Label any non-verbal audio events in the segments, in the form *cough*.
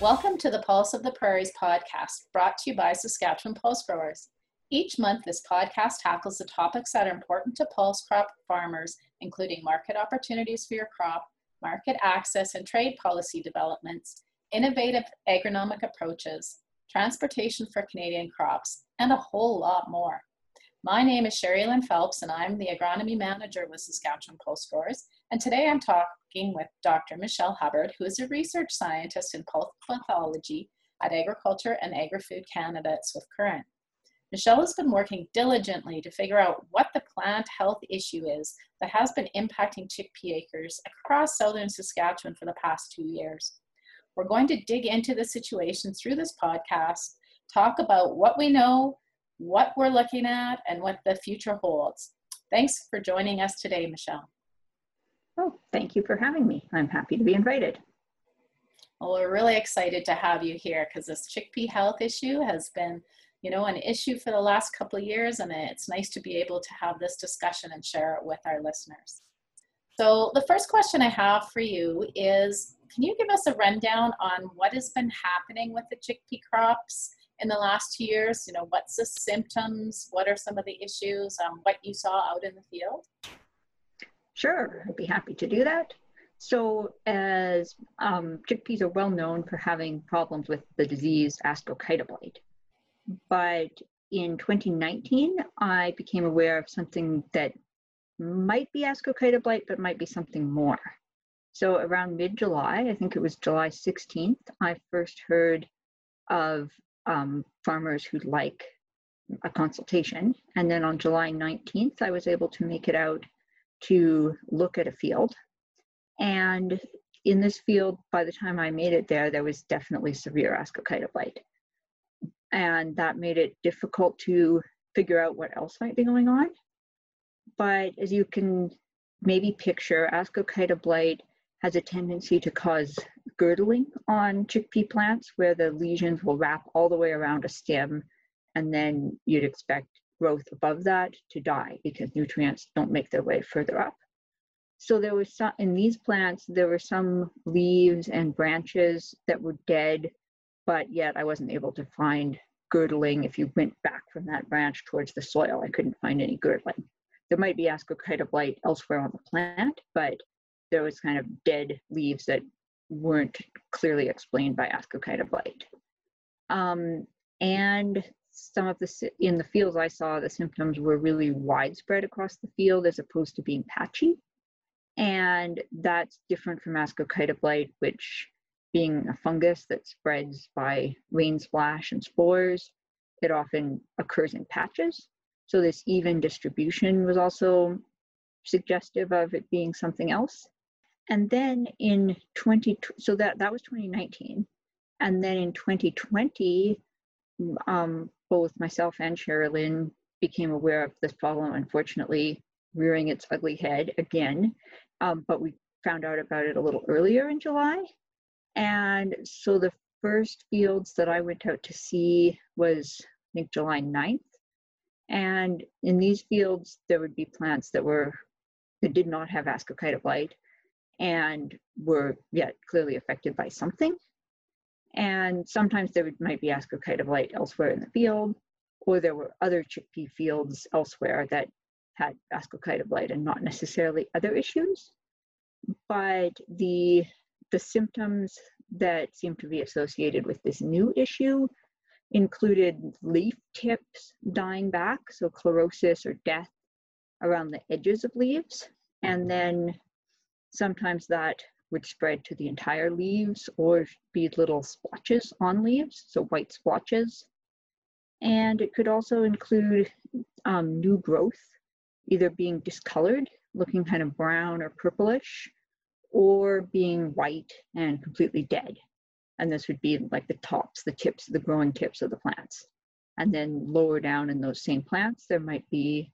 Welcome to the Pulse of the Prairies podcast, brought to you by Saskatchewan Pulse Growers. Each month, this podcast tackles the topics that are important to pulse crop farmers, including market opportunities for your crop, market access and trade policy developments, innovative agronomic approaches, transportation for Canadian crops, and a whole lot more. My name is Sherrilyn Phelps, and I'm the agronomy manager with Saskatchewan Pulse Growers. And today I'm talking with Dr. Michelle Hubbard, who is a research scientist in pulse pathology at Agriculture and Agri-Food Canada at Swift Current. Michelle has been working diligently to figure out what the plant health issue is that has been impacting chickpea acres across southern Saskatchewan for the past two years. We're going to dig into the situation through this podcast, talk about what we know, what we're looking at, and what the future holds. Thanks for joining us today, Michelle. Oh, thank you for having me. I'm happy to be invited. Well, we're really excited to have you here because this chickpea health issue has been, you know, an issue for the last couple of years, and it's nice to be able to have this discussion and share it with our listeners. So the first question I have for you is, can you give us a rundown on what has been happening with the chickpea crops in the last two years? You know, what's the symptoms? What are some of the issues? Um, what you saw out in the field? Sure, I'd be happy to do that. So, as um, chickpeas are well known for having problems with the disease Ascochyta blight, but in 2019, I became aware of something that might be Ascochyta blight, but might be something more. So, around mid July, I think it was July 16th, I first heard of um, farmers who'd like a consultation. And then on July 19th, I was able to make it out to look at a field. And in this field, by the time I made it there, there was definitely severe ascochyta blight. And that made it difficult to figure out what else might be going on. But as you can maybe picture, ascochyta blight has a tendency to cause girdling on chickpea plants where the lesions will wrap all the way around a stem and then you'd expect growth above that to die because nutrients don't make their way further up. So there was some, in these plants, there were some leaves and branches that were dead, but yet I wasn't able to find girdling. If you went back from that branch towards the soil, I couldn't find any girdling. There might be ascochyta blight elsewhere on the plant, but there was kind of dead leaves that weren't clearly explained by ascochyta blight. Um, and some of the in the fields I saw, the symptoms were really widespread across the field as opposed to being patchy. And that's different from ascochyta blight, which being a fungus that spreads by rain splash and spores, it often occurs in patches. So this even distribution was also suggestive of it being something else. And then in 20, so that, that was 2019. And then in 2020, um, both myself and Sherrilyn became aware of this problem, unfortunately, rearing its ugly head again. Um, but we found out about it a little earlier in July. And so the first fields that I went out to see was, I think, July 9th. And in these fields, there would be plants that were that did not have ascochyta blight and were yet clearly affected by something. And sometimes there might be ascochyta blight elsewhere in the field, or there were other chickpea fields elsewhere that had ascochyta blight and not necessarily other issues. But the, the symptoms that seem to be associated with this new issue included leaf tips dying back, so chlorosis or death around the edges of leaves, and then sometimes that would spread to the entire leaves or be little splotches on leaves, so white splotches. And it could also include um, new growth, either being discolored, looking kind of brown or purplish, or being white and completely dead. And this would be like the tops, the tips, the growing tips of the plants. And then lower down in those same plants, there might be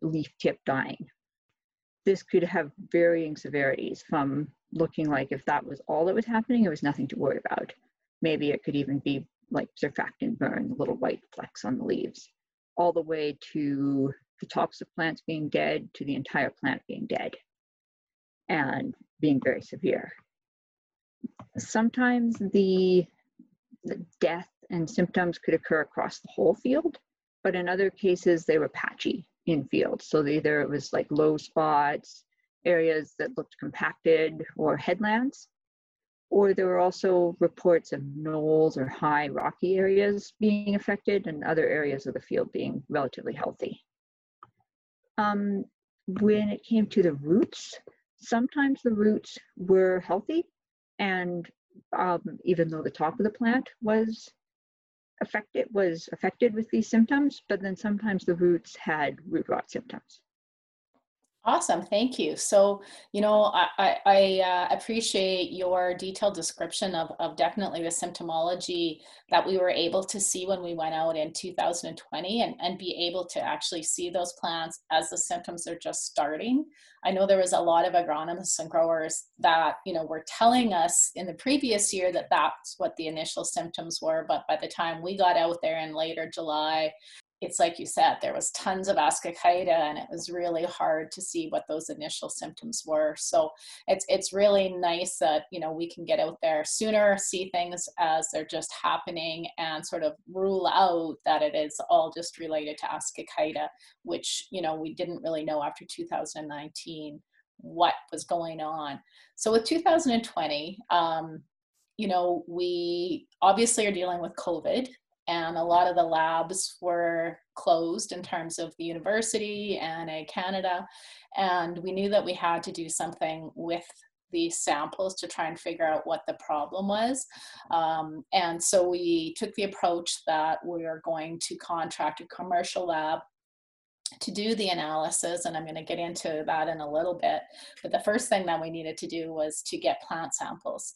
leaf tip dying. This could have varying severities from looking like if that was all that was happening, it was nothing to worry about. Maybe it could even be like surfactant burn, the little white flecks on the leaves, all the way to the tops of plants being dead to the entire plant being dead and being very severe. Sometimes the death and symptoms could occur across the whole field, but in other cases they were patchy in fields. So either it was like low spots, areas that looked compacted, or headlands. Or there were also reports of knolls or high rocky areas being affected and other areas of the field being relatively healthy. Um, when it came to the roots, sometimes the roots were healthy and um, even though the top of the plant was affected was affected with these symptoms, but then sometimes the roots had root rot symptoms. Awesome, thank you. So, you know, I, I, I uh, appreciate your detailed description of, of definitely the symptomology that we were able to see when we went out in 2020 and, and be able to actually see those plants as the symptoms are just starting. I know there was a lot of agronomists and growers that, you know, were telling us in the previous year that that's what the initial symptoms were, but by the time we got out there in later July, it's like you said, there was tons of ascochyta and it was really hard to see what those initial symptoms were. So it's it's really nice that you know we can get out there sooner, see things as they're just happening, and sort of rule out that it is all just related to ascochyta, which you know we didn't really know after 2019 what was going on. So with 2020, um, you know, we obviously are dealing with COVID and a lot of the labs were closed in terms of the university and a Canada. And we knew that we had to do something with these samples to try and figure out what the problem was. Um, and so we took the approach that we are going to contract a commercial lab to do the analysis and i'm going to get into that in a little bit but the first thing that we needed to do was to get plant samples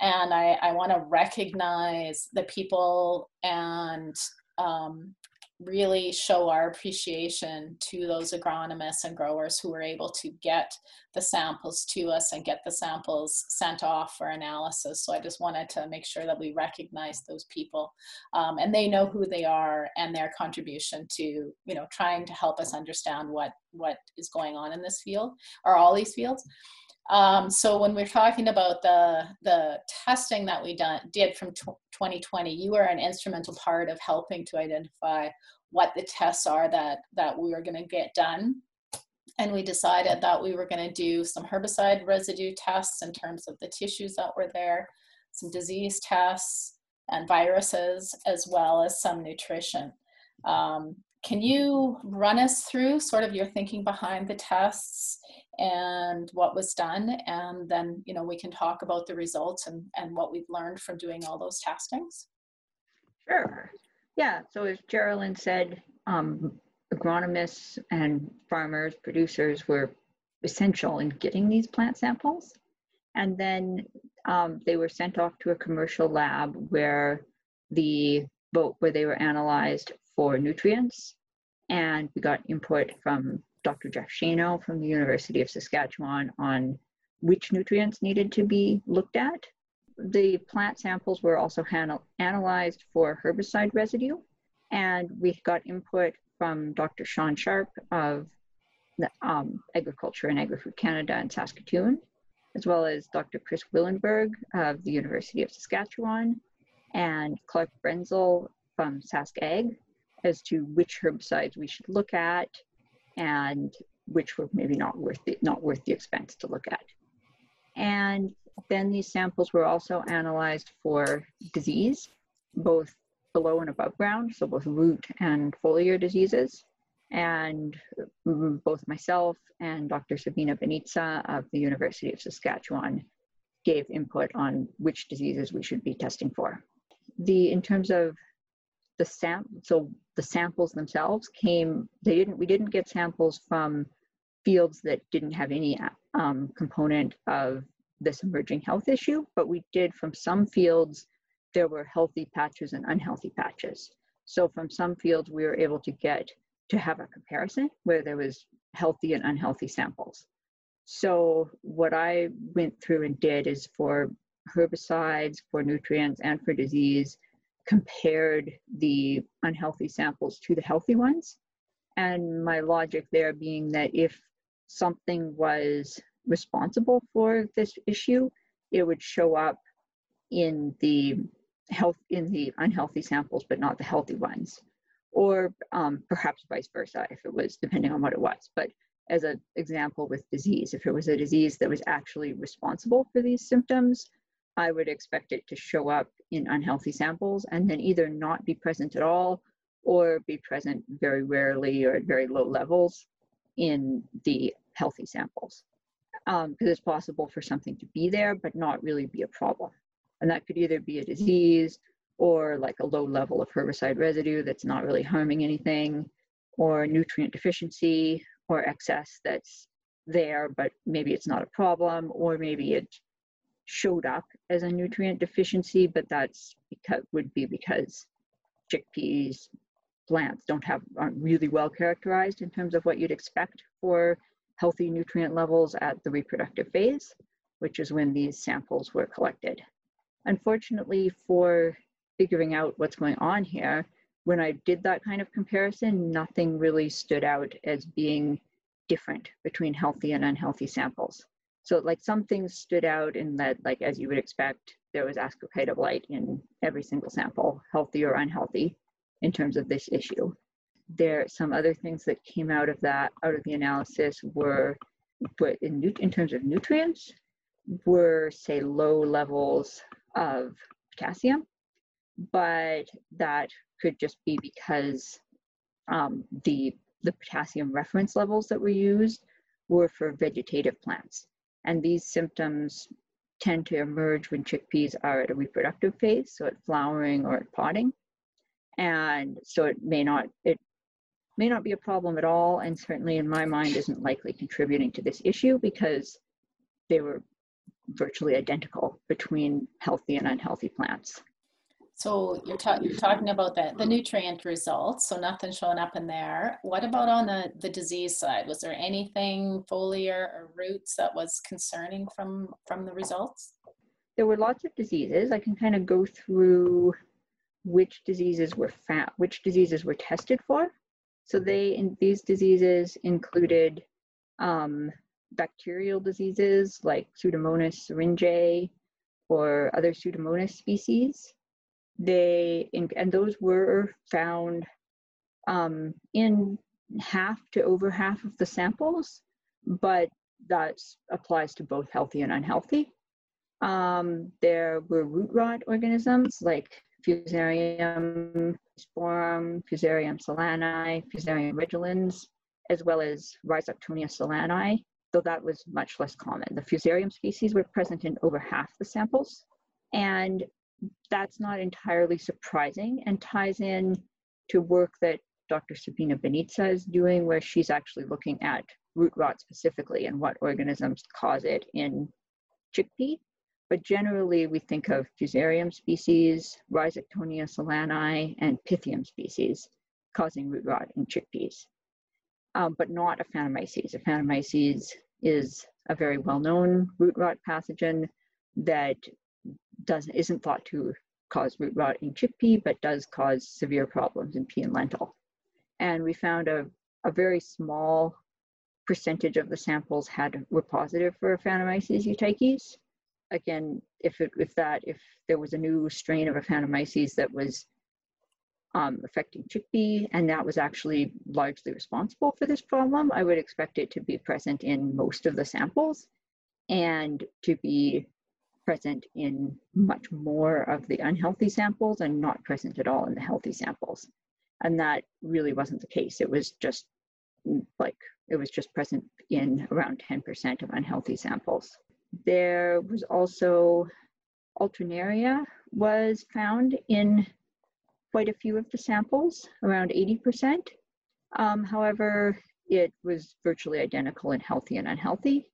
and I, I want to recognize the people and um, really show our appreciation to those agronomists and growers who were able to get the samples to us and get the samples sent off for analysis. So I just wanted to make sure that we recognize those people um, and they know who they are and their contribution to, you know, trying to help us understand what, what is going on in this field or all these fields. Um, so when we're talking about the the testing that we done did from 2020, you were an instrumental part of helping to identify what the tests are that that we were going to get done. And we decided that we were going to do some herbicide residue tests in terms of the tissues that were there, some disease tests and viruses, as well as some nutrition. Um, can you run us through sort of your thinking behind the tests and what was done and then you know we can talk about the results and, and what we've learned from doing all those testings sure. Yeah so as Sherrilyn said um, agronomists and farmers producers were essential in getting these plant samples. And then um, they were sent off to a commercial lab where the boat where they were analyzed for nutrients and we got input from Dr. Jeff Schoenau from the University of Saskatchewan on which nutrients needed to be looked at. The plant samples were also analyzed for herbicide residue, and we got input from Dr. Shaun Sharpe of the, um, Agriculture and Agri-Food Canada in Saskatoon, as well as Dr. Chris Willenborg of the University of Saskatchewan, and Clark Brenzil from SaskAg as to which herbicides we should look at and which were maybe not worth the, not worth the expense to look at. And then these samples were also analyzed for disease, both below and above ground, so both root and foliar diseases. And both myself and Dr. Sabine Banniza of the University of Saskatchewan gave input on which diseases we should be testing for. The in terms of the sam so the samples themselves came they didn't we didn't get samples from fields that didn't have any um, component of this emerging health issue but we did from some fields there were healthy patches and unhealthy patches. So from some fields we were able to get to have a comparison where there was healthy and unhealthy samples. So what i went through and did is for herbicides for nutrients and for disease compared the unhealthy samples to the healthy ones. And my logic there being that if something was responsible for this issue, it would show up in the health in the unhealthy samples, but not the healthy ones, or um, perhaps vice versa if it was depending on what it was. But as an example with disease, if it was a disease that was actually responsible for these symptoms, I would expect it to show up in unhealthy samples and then either not be present at all or be present very rarely or at very low levels in the healthy samples. Because um, it's possible for something to be there but not really be a problem. And that could either be a disease or like a low level of herbicide residue that's not really harming anything, or nutrient deficiency or excess that's there, but maybe it's not a problem, or maybe it showed up as a nutrient deficiency, but that's because would be because chickpeas plants don't have aren't really well characterized in terms of what you'd expect for healthy nutrient levels at the reproductive phase, which is when these samples were collected. Unfortunately, for figuring out what's going on here, when I did that kind of comparison, nothing really stood out as being different between healthy and unhealthy samples. So like some things stood out in that, like as you would expect, there was ascochyta blight in every single sample, healthy or unhealthy, in terms of this issue. There, some other things that came out of that, out of the analysis were, but in, in terms of nutrients, were say low levels of potassium, but that could just be because um, the, the potassium reference levels that were used were for vegetative plants. And these symptoms tend to emerge when chickpeas are at a reproductive phase, so at flowering or at podding. And so it may not, it may not be a problem at all, and certainly in my mind isn't likely contributing to this issue because they were virtually identical between healthy and unhealthy plants. So you're, ta- you're talking about the, the nutrient results, so nothing showing up in there. What about on the, the disease side? Was there anything foliar or roots that was concerning from, from the results? There were lots of diseases. I can kind of go through which diseases were found, which diseases were tested for. So they, in these diseases included um, bacterial diseases like Pseudomonas syringae or other Pseudomonas species. They and those were found um, in half to over half of the samples, but that applies to both healthy and unhealthy. Um, there were root rot organisms like Fusarium oxysporum, Fusarium solani, Fusarium redolens, as well as Rhizoctonia solani, though that was much less common. The Fusarium species were present in over half the samples, and that's not entirely surprising and ties in to work that Dr. Sabine Banniza is doing, where she's actually looking at root rot specifically and what organisms cause it in chickpea. But generally, we think of Fusarium species, Rhizoctonia solani, and Pythium species causing root rot in chickpeas, um, but not Aphanomyces. Aphanomyces is a very well-known root rot pathogen that doesn't isn't thought to cause root rot in chickpea, but does cause severe problems in pea and lentil. And we found a, a very small percentage of the samples had were positive for Aphanomyces euteiches. Again, if it, if that if there was a new strain of Aphanomyces that was um, affecting chickpea, and that was actually largely responsible for this problem. I would expect it to be present in most of the samples and to be present in much more of the unhealthy samples and not present at all in the healthy samples. And that really wasn't the case. It was just like, it was just present in around 10% of unhealthy samples. There was also alternaria was found in quite a few of the samples, around 80%. Um, however, it was virtually identical in healthy and unhealthy.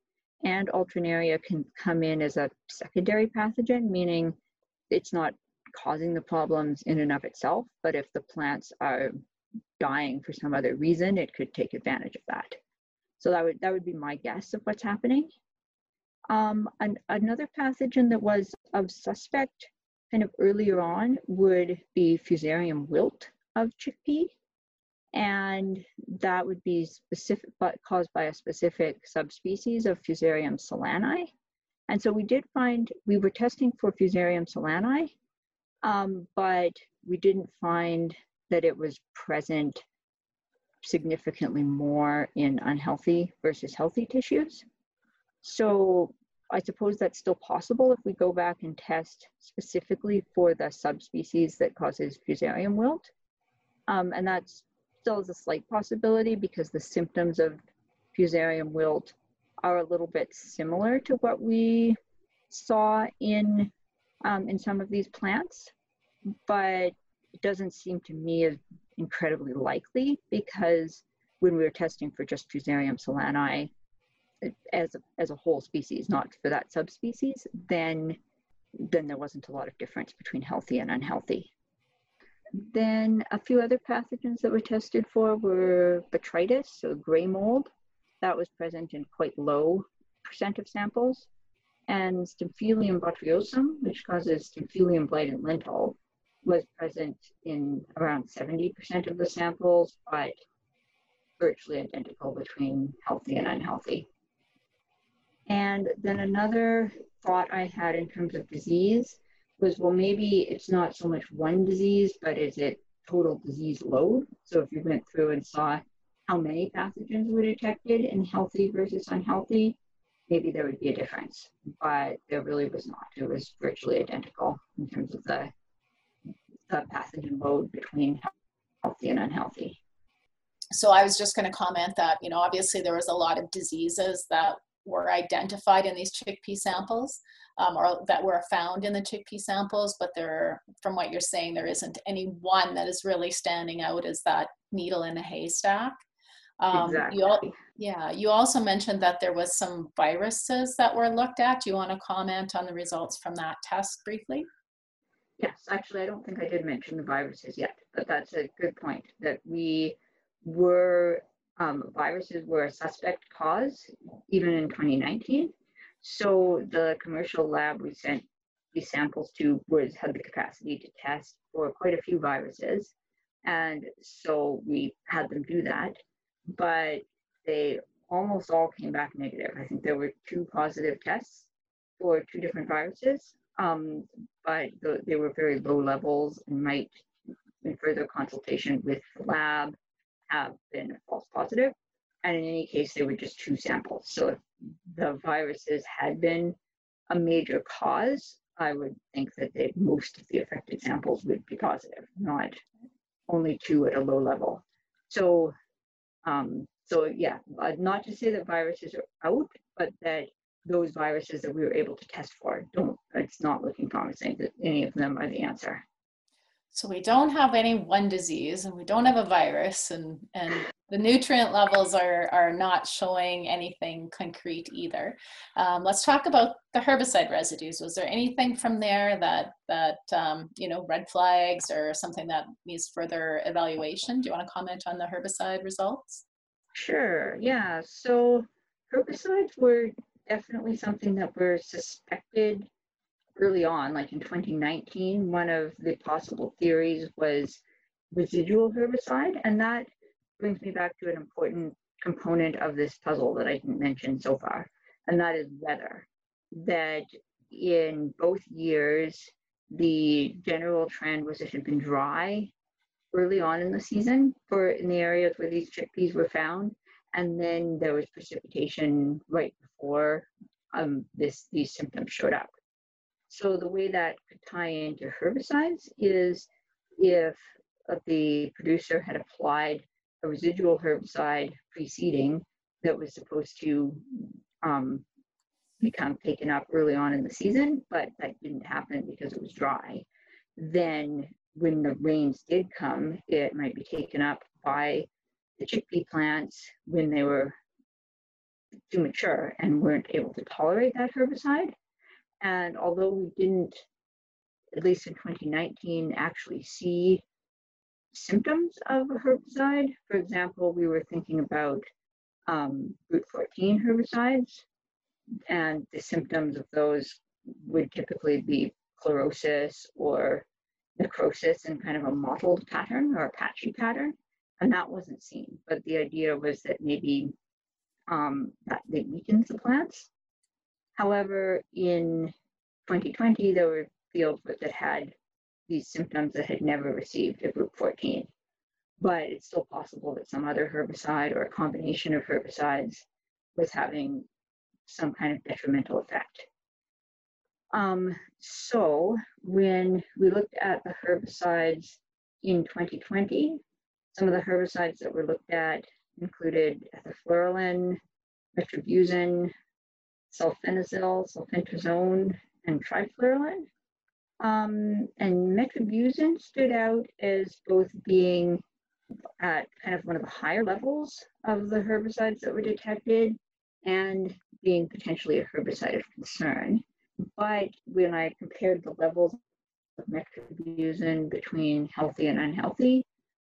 And alternaria can come in as a secondary pathogen, meaning it's not causing the problems in and of itself, but if the plants are dying for some other reason, it could take advantage of that. So that would that would be my guess of what's happening. Um, an, another pathogen that was of suspect kind of earlier on would be Fusarium wilt of chickpea. And that would be specific, but caused by a specific subspecies of Fusarium solani. And so we did find, we were testing for Fusarium solani um, but we didn't find that it was present significantly more in unhealthy versus healthy tissues. So I suppose that's still possible if we go back and test specifically for the subspecies that causes fusarium wilt. Um, and that still is a slight possibility because the symptoms of fusarium wilt are a little bit similar to what we saw in um, in some of these plants, but it doesn't seem to me as incredibly likely because when we were testing for just Fusarium solani as a, as a whole species, not for that subspecies, then then there wasn't a lot of difference between healthy and unhealthy. Then a few other pathogens that were tested for were botrytis, so gray mold. That was present in quite low percent of samples. And Stemphylium botryosum, which causes Stemphylium blight in lentil, was present in around 70% of the samples, but virtually identical between healthy and unhealthy. And then another thought I had in terms of disease was, well, maybe it's not so much one disease, but is it total disease load? So if you went through and saw how many pathogens were detected in healthy versus unhealthy, maybe there would be a difference. But there really was not. It was virtually identical in terms of the the pathogen load between healthy and unhealthy. So I was just going to comment that, you know, obviously there was a lot of diseases that were identified in these chickpea samples um, or that were found in the chickpea samples, but there, from what you're saying, there isn't any one that is really standing out as that needle in a haystack. Um, exactly. You, yeah, you also mentioned that there was some viruses that were looked at. Do you want to comment on the results from that test briefly? Yes, actually, I don't think I did mention the viruses yet, but that's a good point that we were, um, viruses were a suspect cause even in 2019. So the commercial lab we sent these samples to was had the capacity to test for quite a few viruses. And so we had them do that, but they almost all came back negative. I think there were two positive tests for two different viruses um, but the, they were very low levels and might, in further consultation with the lab, have been false positive. And in any case, they were just two samples. So if the viruses had been a major cause, I would think that they, most of the affected samples would be positive, not only two at a low level. So, um, so yeah, not to say that viruses are out, but that those viruses that we were able to test for don't it's not looking promising that any of them are the answer so we don't have any one disease and we don't have a virus and and the nutrient levels are are not showing anything concrete either. Um, let's talk about the herbicide residues. Was there anything from there that that um, you know red flags or something that needs further evaluation? Do you want to comment on the herbicide results? Sure yeah. So herbicides were definitely something that were suspected early on, like in 2019. One of the possible theories was residual herbicide, and that brings me back to an important component of this puzzle that I didn't mention so far, and that is weather. That in both years, the general trend was it had been dry early on in the season for in the areas where these chickpeas were found, and then there was precipitation right before um, this these symptoms showed up. So the way that could tie into herbicides is if the producer had applied a residual herbicide preceding that was supposed to um, of taken up early on in the season, but that didn't happen because it was dry. Then when the rains did come, it might be taken up by the chickpea plants when they were too mature and weren't able to tolerate that herbicide. And although we didn't, at least in 2019, actually see symptoms of a herbicide, for example, we were thinking about um, group 14 herbicides, and the symptoms of those would typically be chlorosis or necrosis in kind of a mottled pattern or a patchy pattern and that wasn't seen. But the idea was that maybe um, that they weakened the plants. However, in 2020, there were fields that had these symptoms that had never received a group 14. But it's still possible that some other herbicide or a combination of herbicides was having some kind of detrimental effect. Um, so when we looked at the herbicides in 2020, some of the herbicides that were looked at included ethalfluralin, metribuzin, sulfentazole, sulfentrazone, and trifluralin. Um, and metribuzin stood out as both being at kind of one of the higher levels of the herbicides that were detected and being potentially a herbicide of concern. But when I compared the levels of metribuzin between healthy and unhealthy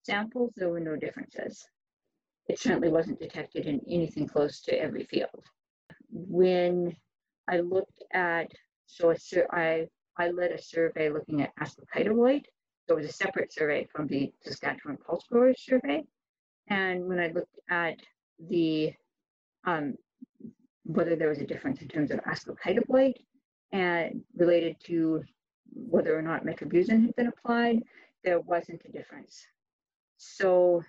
samples, there were no differences. It certainly wasn't detected in anything close to every field. When I looked at, so I, I led a survey looking at ascochyta. So it was a separate survey from the Saskatchewan Pulse Growers survey. And when I looked at the um, whether there was a difference in terms of ascochyta and related to whether or not metribuzin had been applied, there wasn't a difference. So,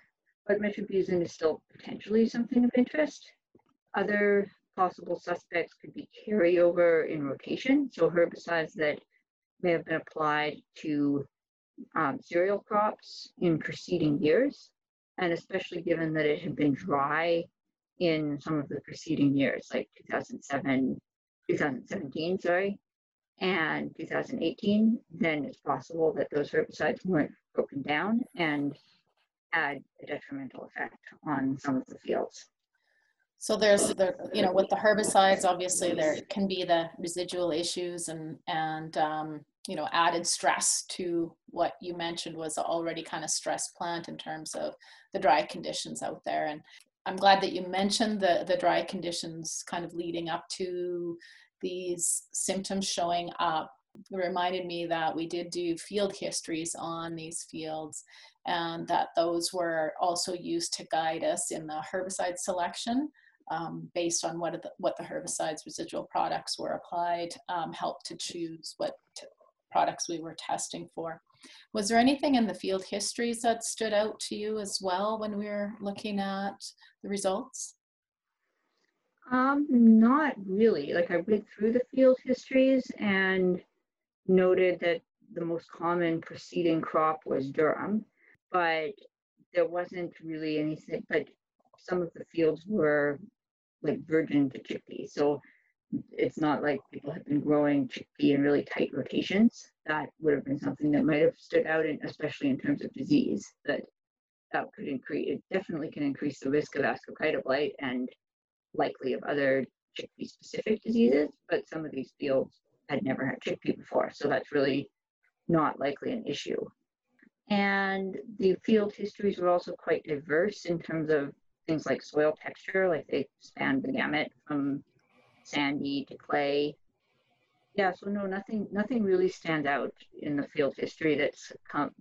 but metribuzin is still potentially something of interest. Other possible suspects could be carryover in rotation, so herbicides that may have been applied to um, cereal crops in preceding years, and especially given that it had been dry in some of the preceding years, like 2007, 2017, sorry, and 2018, then it's possible that those herbicides weren't broken down and had a detrimental effect on some of the fields. So there's the, you know, with the herbicides, obviously there can be the residual issues and, and, um, you know, added stress to what you mentioned was already kind of stress plant in terms of the dry conditions out there. And I'm glad that you mentioned the, the dry conditions kind of leading up to these symptoms showing up. It reminded me that we did do field histories on these fields and that those were also used to guide us in the herbicide selection um, based on what the, what the herbicides residual products were applied, um, helped to choose what products we were testing for. Was there anything in the field histories that stood out to you as well when we were looking at the results? Um, not really. Like I went through the field histories and noted that the most common preceding crop was durum, but there wasn't really anything, but some of the fields were like virgin to chickpea. So it's not like people have been growing chickpea in really tight rotations. That would have been something that might have stood out, in, especially in terms of disease. That that could increase. It definitely can increase the risk of ascochyta blight and likely of other chickpea-specific diseases. But some of these fields had never had chickpea before, so that's really not likely an issue. And the field histories were also quite diverse in terms of things like soil texture, like they spanned the gamut from sandy to clay. Yeah, so no, nothing, nothing really stands out in the field history that's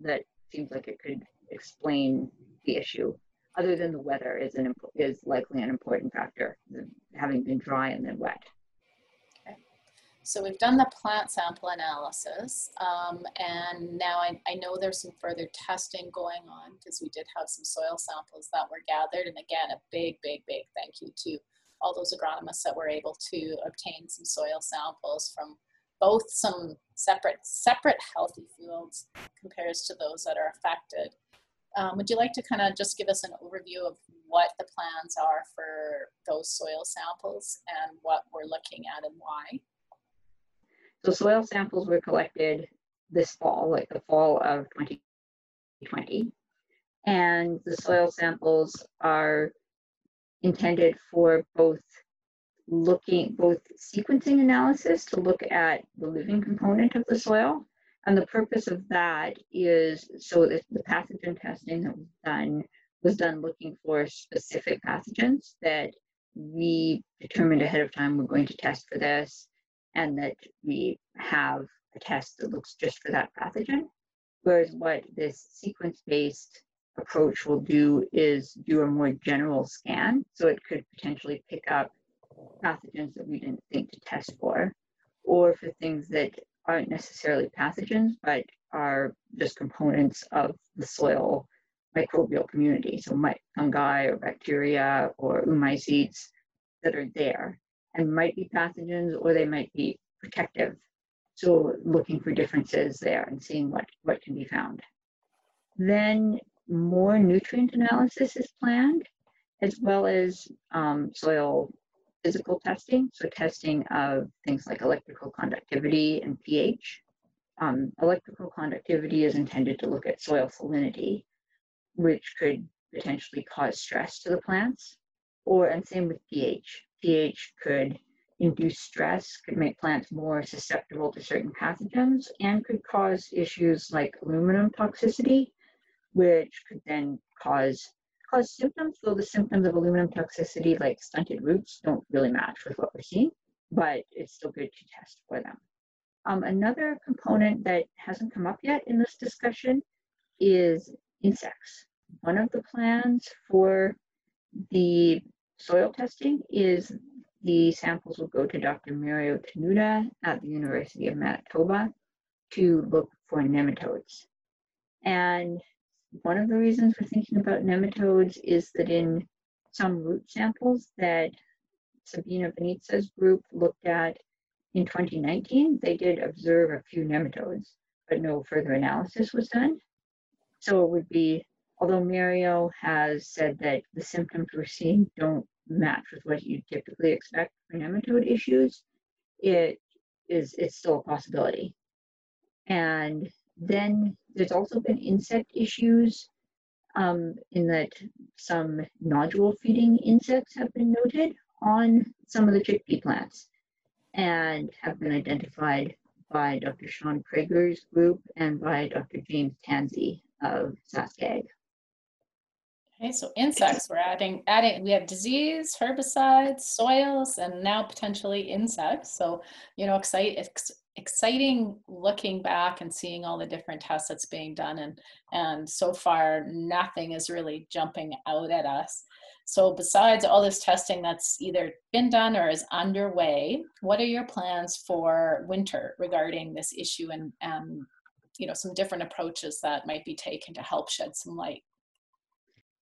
that seems like it could explain the issue, other than the weather is an is likely an important factor, having been dry and then wet. So we've done the plant sample analysis, um, and now I, I know there's some further testing going on because we did have some soil samples that were gathered, and again, a big, big, big thank you to all those agronomists that were able to obtain some soil samples from both some separate separate healthy fields compares to those that are affected. Um, would you like to kind of just give us an overview of what the plans are for those soil samples and what we're looking at and why? So soil samples were collected this fall, like the fall of 2020. And the soil samples are intended for both looking, both sequencing analysis to look at the living component of the soil. And the purpose of that is so that the pathogen testing that was done was done looking for specific pathogens that we determined ahead of time we're going to test for this and that we have a test that looks just for that pathogen. Whereas what this sequence-based approach will do is do a more general scan. So it could potentially pick up pathogens that we didn't think to test for, or for things that aren't necessarily pathogens, but are just components of the soil microbial community. So fungi or bacteria or oomycetes that are there and might be pathogens or they might be protective. So looking for differences there and seeing what, what can be found. Then more nutrient analysis is planned, as well as um, soil physical testing, so testing of things like electrical conductivity and pH. Um, electrical conductivity is intended to look at soil salinity, which could potentially cause stress to the plants, or and same with pH. pH could induce stress, could make plants more susceptible to certain pathogens, and could cause issues like aluminum toxicity, which could then cause cause symptoms, though the symptoms of aluminum toxicity, like stunted roots, don't really match with what we're seeing, but it's still good to test for them. Um, another component that hasn't come up yet in this discussion is insects. One of the plans for the soil testing is the samples will go to Dr. Mario Tenuta at the University of Manitoba to look for nematodes. And one of the reasons we're thinking about nematodes is that in some root samples that Sabine Banniza's group looked at in 2019, they did observe a few nematodes, but no further analysis was done. So it would be, although Mario has said that the symptoms we're seeing don't match with what you typically expect for nematode issues, it is it's still a possibility. And then there's also been insect issues um, in that some nodule feeding insects have been noted on some of the chickpea plants and have been identified by Dr. Sean Prager's group and by Dr. James Tansey of SaskAg. Okay, so insects, we're adding, adding, we have disease, herbicides, soils, and now potentially insects. So, you know, excite, ex, exciting looking back and seeing all the different tests that's being done. And, and so far, nothing is really jumping out at us. So besides all this testing that's either been done or is underway, what are your plans for winter regarding this issue and, and you know, some different approaches that might be taken to help shed some light?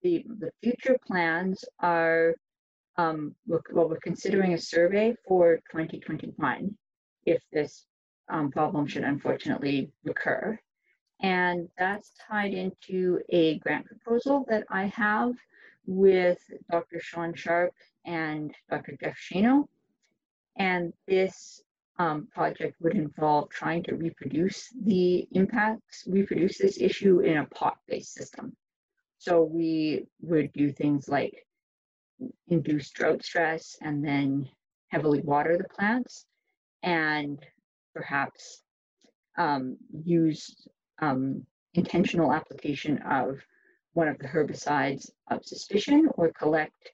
The, the future plans are, um, we're, well, we're considering a survey for 2021 if this um, problem should unfortunately recur. And that's tied into a grant proposal that I have with Dr. Shaun Sharpe and Dr. Jeff Schoenau. And this um, project would involve trying to reproduce the impacts, reproduce this issue in a pot-based system. So we would do things like induce drought stress and then heavily water the plants and perhaps um, use um, intentional application of one of the herbicides of suspicion or collect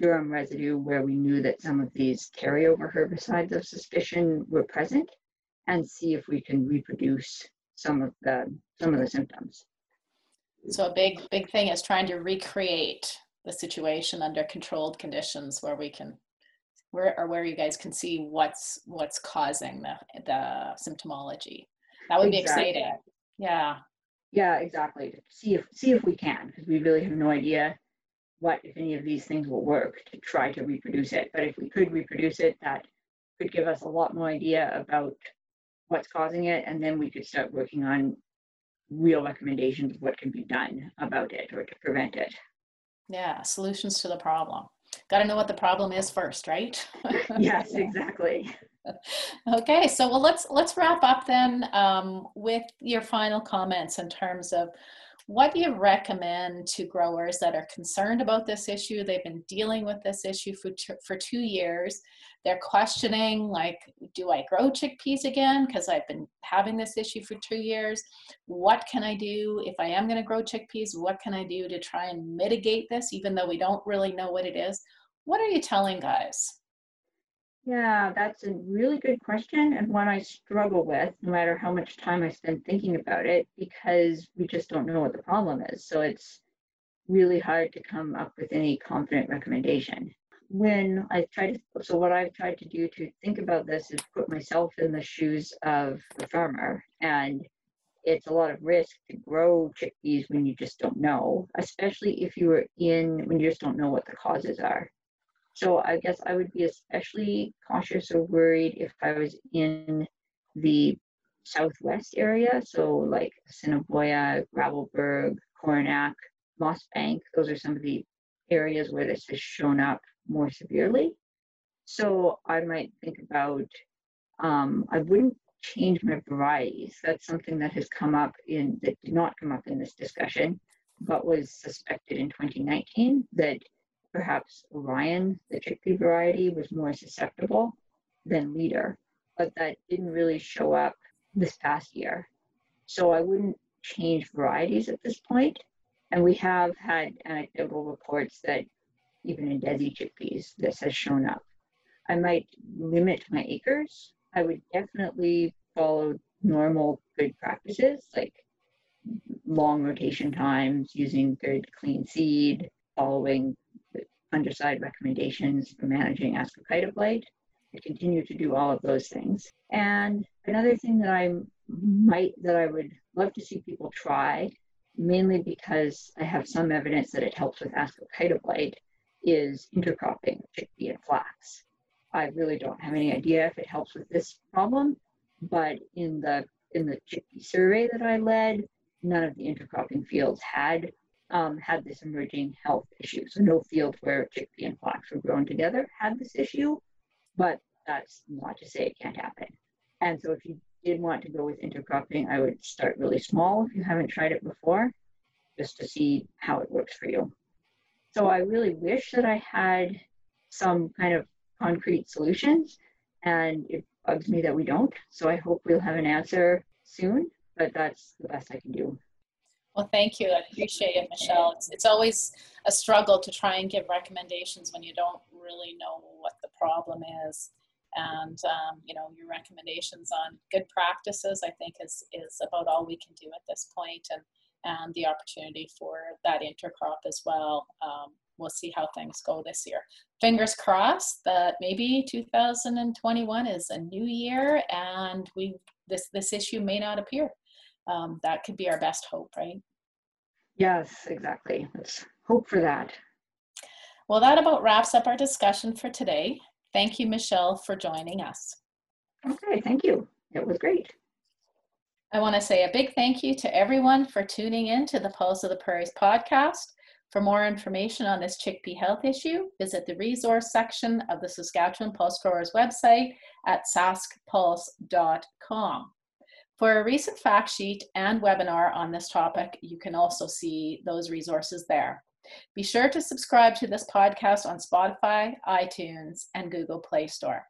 durum residue where we knew that some of these carryover herbicides of suspicion were present and see if we can reproduce some of the some of the symptoms. So a big, big thing is trying to recreate the situation under controlled conditions where we can, where or where you guys can see what's what's causing the the symptomology. That would exactly. be exciting. Yeah. Yeah, exactly. See if see if we can, because we really have no idea what if any of these things will work to try to reproduce it. But if we could reproduce it, that could give us a lot more idea about what's causing it, and then we could start working on real recommendations of what can be done about it or to prevent it. Yeah, solutions to the problem. Got to know what the problem is first, right? *laughs* yes, exactly. okay, so well, let's let's wrap up then um, with your final comments in terms of what do you recommend to growers that are concerned about this issue? They've been dealing with this issue for, for two years. They're questioning, like, do I grow chickpeas again? Because I've been having this issue for two years. What can I do if I am going to grow chickpeas? What can I do to try and mitigate this, even though we don't really know what it is? What are you telling guys? Yeah, that's a really good question and one I struggle with no matter how much time I spend thinking about it because we just don't know what the problem is. So it's really hard to come up with any confident recommendation. When I try to, so what I've tried to do to think about this is put myself in the shoes of the farmer. And it's a lot of risk to grow chickpeas when you just don't know, especially if you are in when you just don't know what the causes are. So I guess I would be especially cautious or worried if I was in the southwest area, so like Assiniboia, Gravelbourg, Coronach, Mossbank, those are some of the areas where this has shown up more severely. So I might think about, um, I wouldn't change my varieties. That's something that has come up in, that did not come up in this discussion, but was suspected in 2019 that perhaps Orion, the chickpea variety, was more susceptible than Leader, but that didn't really show up this past year. So I wouldn't change varieties at this point. And we have had anecdotal reports that even in Desi chickpeas, this has shown up. I might limit my acres. I would definitely follow normal good practices like long rotation times, using good clean seed, following underside recommendations for managing blight. I continue to do all of those things. And another thing that I might that I would love to see people try, mainly because I have some evidence that it helps with blight, is intercropping chickpea and flax. I really don't have any idea if it helps with this problem, but in the in the chickpea survey that I led, none of the intercropping fields had um, had this emerging health issue. So no field where chickpea and flax were grown together had this issue, but that's not to say it can't happen. And so if you did want to go with intercropping, I would start really small if you haven't tried it before, just to see how it works for you. So I really wish that I had some kind of concrete solutions, and it bugs me that we don't. So I hope we'll have an answer soon, but that's the best I can do. Well, thank you. I appreciate it, Michelle. It's, it's always a struggle to try and give recommendations when you don't really know what the problem is. And, um, you know, your recommendations on good practices, I think, is, is about all we can do at this point and, and the opportunity for that intercrop as well. Um, we'll see how things go this year. Fingers crossed that maybe 2021 is a new year and we this this issue may not appear um, that could be our best hope, right? Yes, exactly. Let's hope for that. Well, that about wraps up our discussion for today. Thank you, Michelle, for joining us. Okay, thank you. It was great. I want to say a big thank you to everyone for tuning in to the Pulse of the Prairies podcast. For more information on this chickpea health issue, visit the resource section of the Saskatchewan Pulse Growers website at saskpulse.com. For a recent fact sheet and webinar on this topic, you can also see those resources there. Be sure to subscribe to this podcast on Spotify, iTunes, and Google Play Store.